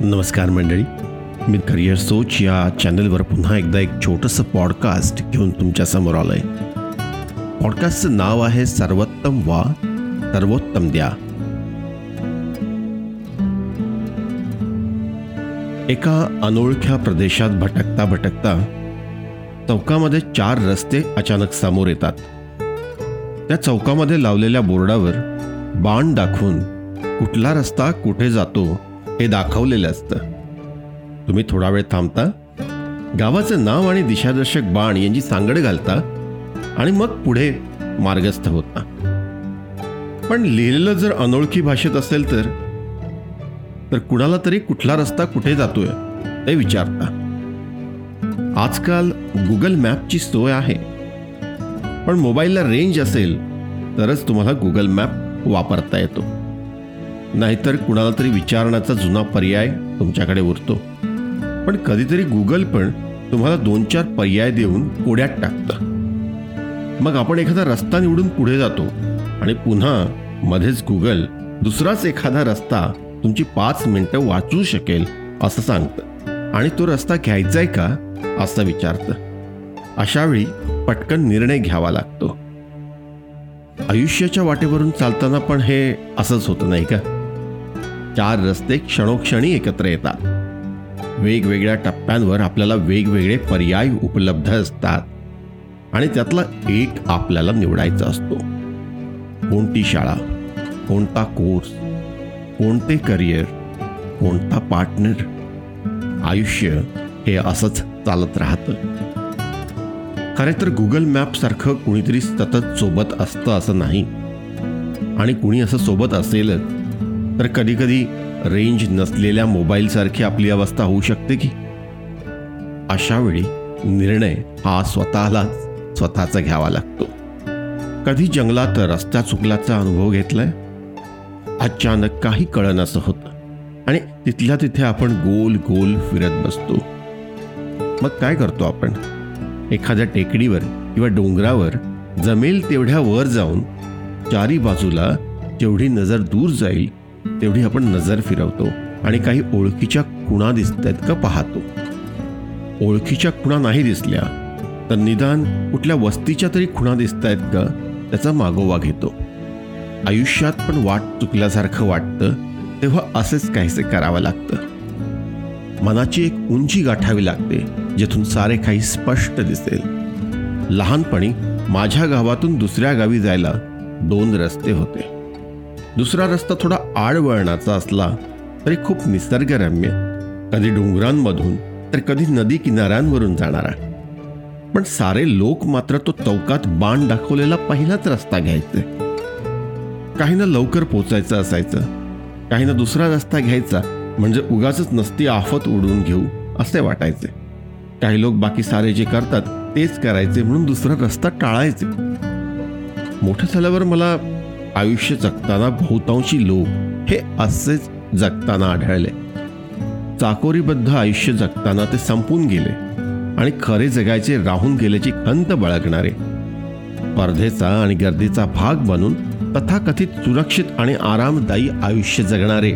नमस्कार मंडळी. मी करिअर सोच या चॅनलवर पुन्हा एकदा एक छोटंसं पॉडकास्ट घेऊन तुमच्यासमोर आलो आहे पॉडकास्टचं नाव आहे सर्वोत्तम वा सर्वोत्तम द्या. एका अनोळख्या प्रदेशात भटकता भटकता चौकामध्ये चार रस्ते अचानक समोर येतात. त्या चौकामध्ये लावलेल्या बोर्डावर बाण दाखवून कुठला रस्ता कुठे जातो हे दाखवलेलं असतं. तुम्ही थोडा वेळ थांबता. गावाचं नाव आणि दिशादर्शक बाण यांची सांगड घालता आणि मग पुढे मार्गस्थ होता. पण लिहिलेलं जर अनोळखी भाषेत असेल तर तर कुणाला तरी कुठला रस्ता कुठे जातोय ते विचारता. आजकाल गुगल मॅपची सोय आहे. पण मोबाईलला रेंज असेल तरच तुम्हाला गुगल मॅप वापरता येतो. नाहीतर कुणाला तरी विचारण्याचा जुना पर्याय तुमच्याकडे उरतो. पण कधीतरी गुगल पण तुम्हाला दोन चार पर्याय देऊन कोड्यात टाकतं. मग आपण एखादा रस्ता निवडून पुढे जातो आणि पुन्हा मध्येच गुगल दुसराच एखादा रस्ता तुमची पाच मिनटं वाचू शकेल असं सांगतं. आणि तो रस्ता घ्यायचाय का असं विचारतं. अशावेळी पटकन निर्णय घ्यावा लागतो. आयुष्याच्या वाटेवरून चालताना पण हे असंच होतं नाही का? चार रस्ते क्षणोक्षणी एकत्र येतात. वेगवेगळ्या टप्प्यांवर आपल्याला वेगवेगळे पर्याय उपलब्ध असतात. आणि त्यातला एक आपल्याला निवडायचा असतो. कोणती शाळा कोणता कोर्स कोणते करिअर कोणता पार्टनर आयुष्य हे असंच चालत राहतं. खरे तर गुगल मॅपसारखं कुणीतरी सतत सोबत असतं असं नाही. आणि कुणी असं सोबत असेलच तर कधीकधी रेंज नसलेल्या मोबाईलसारखी आपली अवस्था होऊ शकते की? अशा वेळी निर्णय हा स्वतःलाच स्वतःचा घ्यावा लागतो. कधी जंगलात रस्ता चुकल्याचा अनुभव घेतलाय? अचानक काही कळणं होतं आणि तिथल्या तिथे आपण गोल गोल फिरत बसतो. मग काय करतो आपण? एखाद्या टेकडीवर किंवा डोंगरावर जमेल तेवढ्या वर जाऊन चारी बाजूला जेवढी नजर दूर जाईल तेवढी आपण नजर फिरवतो आणि काही ओळखीच्या खुणा दिसत आहेत का पाहतो. ओळखीच्या खुणा नाही दिसल्या तर निदान कुठल्या वस्तीच्या तरी खुणा दिसत आहेत का त्याचा मागोवा घेतो. आयुष्यात पण वाट चुकल्यासारखं वाटतं तेव्हा असेच काहीसे करावं लागतं. मनाची एक उंची गाठावी लागते जिथून सारे काही स्पष्ट दिसेल. लहानपणी माझ्या गावातून दुसऱ्या गावी जायला दोन रस्ते होते. दुसरा रस्ता थोडा आडवळणाचा असला तरी खूप निसर्गरम्य. कधी डोंगरांमधून तर कधी नदी किनाऱ्यांवरून जाणारा. पण सारे लोक मात्र तो चौकात बाण दाखवलेला पहिलाच रस्ता घ्यायचे. काहींना लवकर पोचायचं असायचं. काहींना दुसरा रस्ता घ्यायचा म्हणजे उगाच नसती आफत उडवून घेऊ असे वाटायचे. काही लोक बाकी सारे जे करतात तेच करायचे म्हणून दुसरा रस्ता टाळायचे. मोठं झाल्यावर मला आयुष्य जगताना बहुतांशी लोक हे असेच जगताना आढळले. चाकोरीबद्ध आयुष्य जगताना ते संपून गेले आणि खरे जगायचे राहून गेल्याची खंत बाळगणारे. स्पर्धेचा आणि गर्दीचा भाग बनून तथाकथित सुरक्षित आणि आरामदायी आयुष्य जगणारे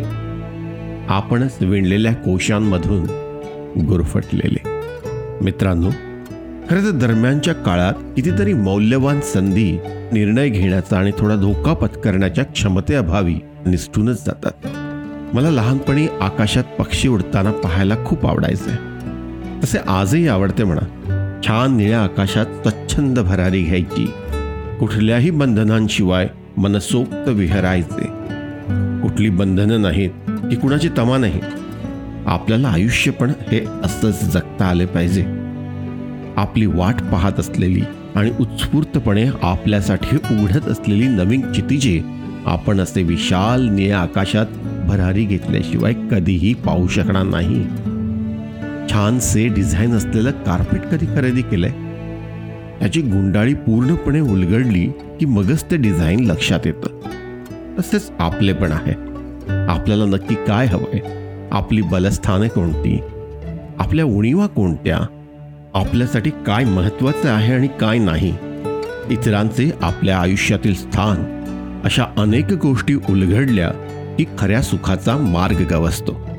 आपणच विणलेल्या कोशांमधून गुरफटलेले. मित्रांनो खरं तर दरम्यानच्या काळात कितीतरी मौल्यवान संधी निर्णय घेण्याचा आणि थोडा धोका पत्करण्याच्या क्षमतेअभावी निसटूनच जातात. मला लहानपणी आकाशात पक्षी उडताना पाहायला खूप आवडायचे. तसे आजही आवडते म्हणा. छान निळ्या आकाशात स्वच्छंद भरारी घ्यायची. कुठल्याही बंधनांशिवाय मनसोक्त विहरायचे. कुठली बंधनं नाहीत की कुणाची तमा नाही. आपल्याला आयुष्य पण हे असंच जगता आले पाहिजे. आपली वाट पाहत असलेली आणि उत्स्फूर्तपणे आपल्यासाठी उघडत असलेली नवीन चितिजे आपण असे विशाल निळ्या आकाशात भरारी घेतल्याशिवाय कधीही पाहू शकणार नाही. छानसे डिझाईन असलेलं कार्पेट कधी खरेदी केलंय? त्याची गुंडाळी पूर्णपणे उलगडली की मगच ते डिझाईन लक्षात येतं. तसेच आपले पण आहे. आपल्याला नक्की काय हवंय? आपली बलस्थाने कोणती? आपल्या उणीवा कोणत्या? आपल्यासाठी काय महत्त्वाचं आहे आणि काय नाही? इतरांचे आपल्या आयुष्यातील स्थान अशा अनेक गोष्टी उलगडल्या की खऱ्या सुखाचा मार्ग गवसतो.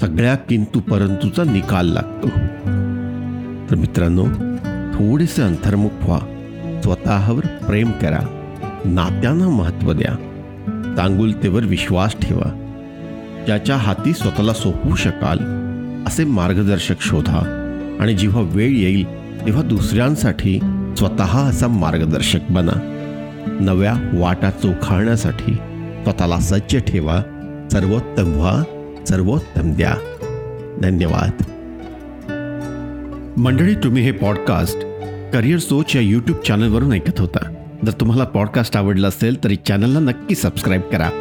सगळ्या किंतु परंतुचा निकाल लागतो. तर मित्रांनो थोडेसे अंतर्मुख व्हा. स्वतःवर प्रेम करा. नात्यांना महत्त्व द्या. चांगुलतेवर विश्वास ठेवा. ज्याच्या हाती स्वतःला सोपवू शकाल असे मार्गदर्शक शोधा. आणि जेव्हा वेळ येईल तेव्हा दुसऱ्यांसाठी स्वतः असा मार्गदर्शक बना. नव्या वाटा चोखाळण्यासाठी स्वतःला सज्ज ठेवा. सर्वोत्तम व्हा सर्वोत्तम द्या. धन्यवाद. मंडळी तुम्ही हे पॉडकास्ट करिअर सोच या यूट्यूब चॅनलवरून ऐकत होता. जर तुम्हाला पॉडकास्ट आवडला असेल तर चॅनलला नक्की सबस्क्राईब करा.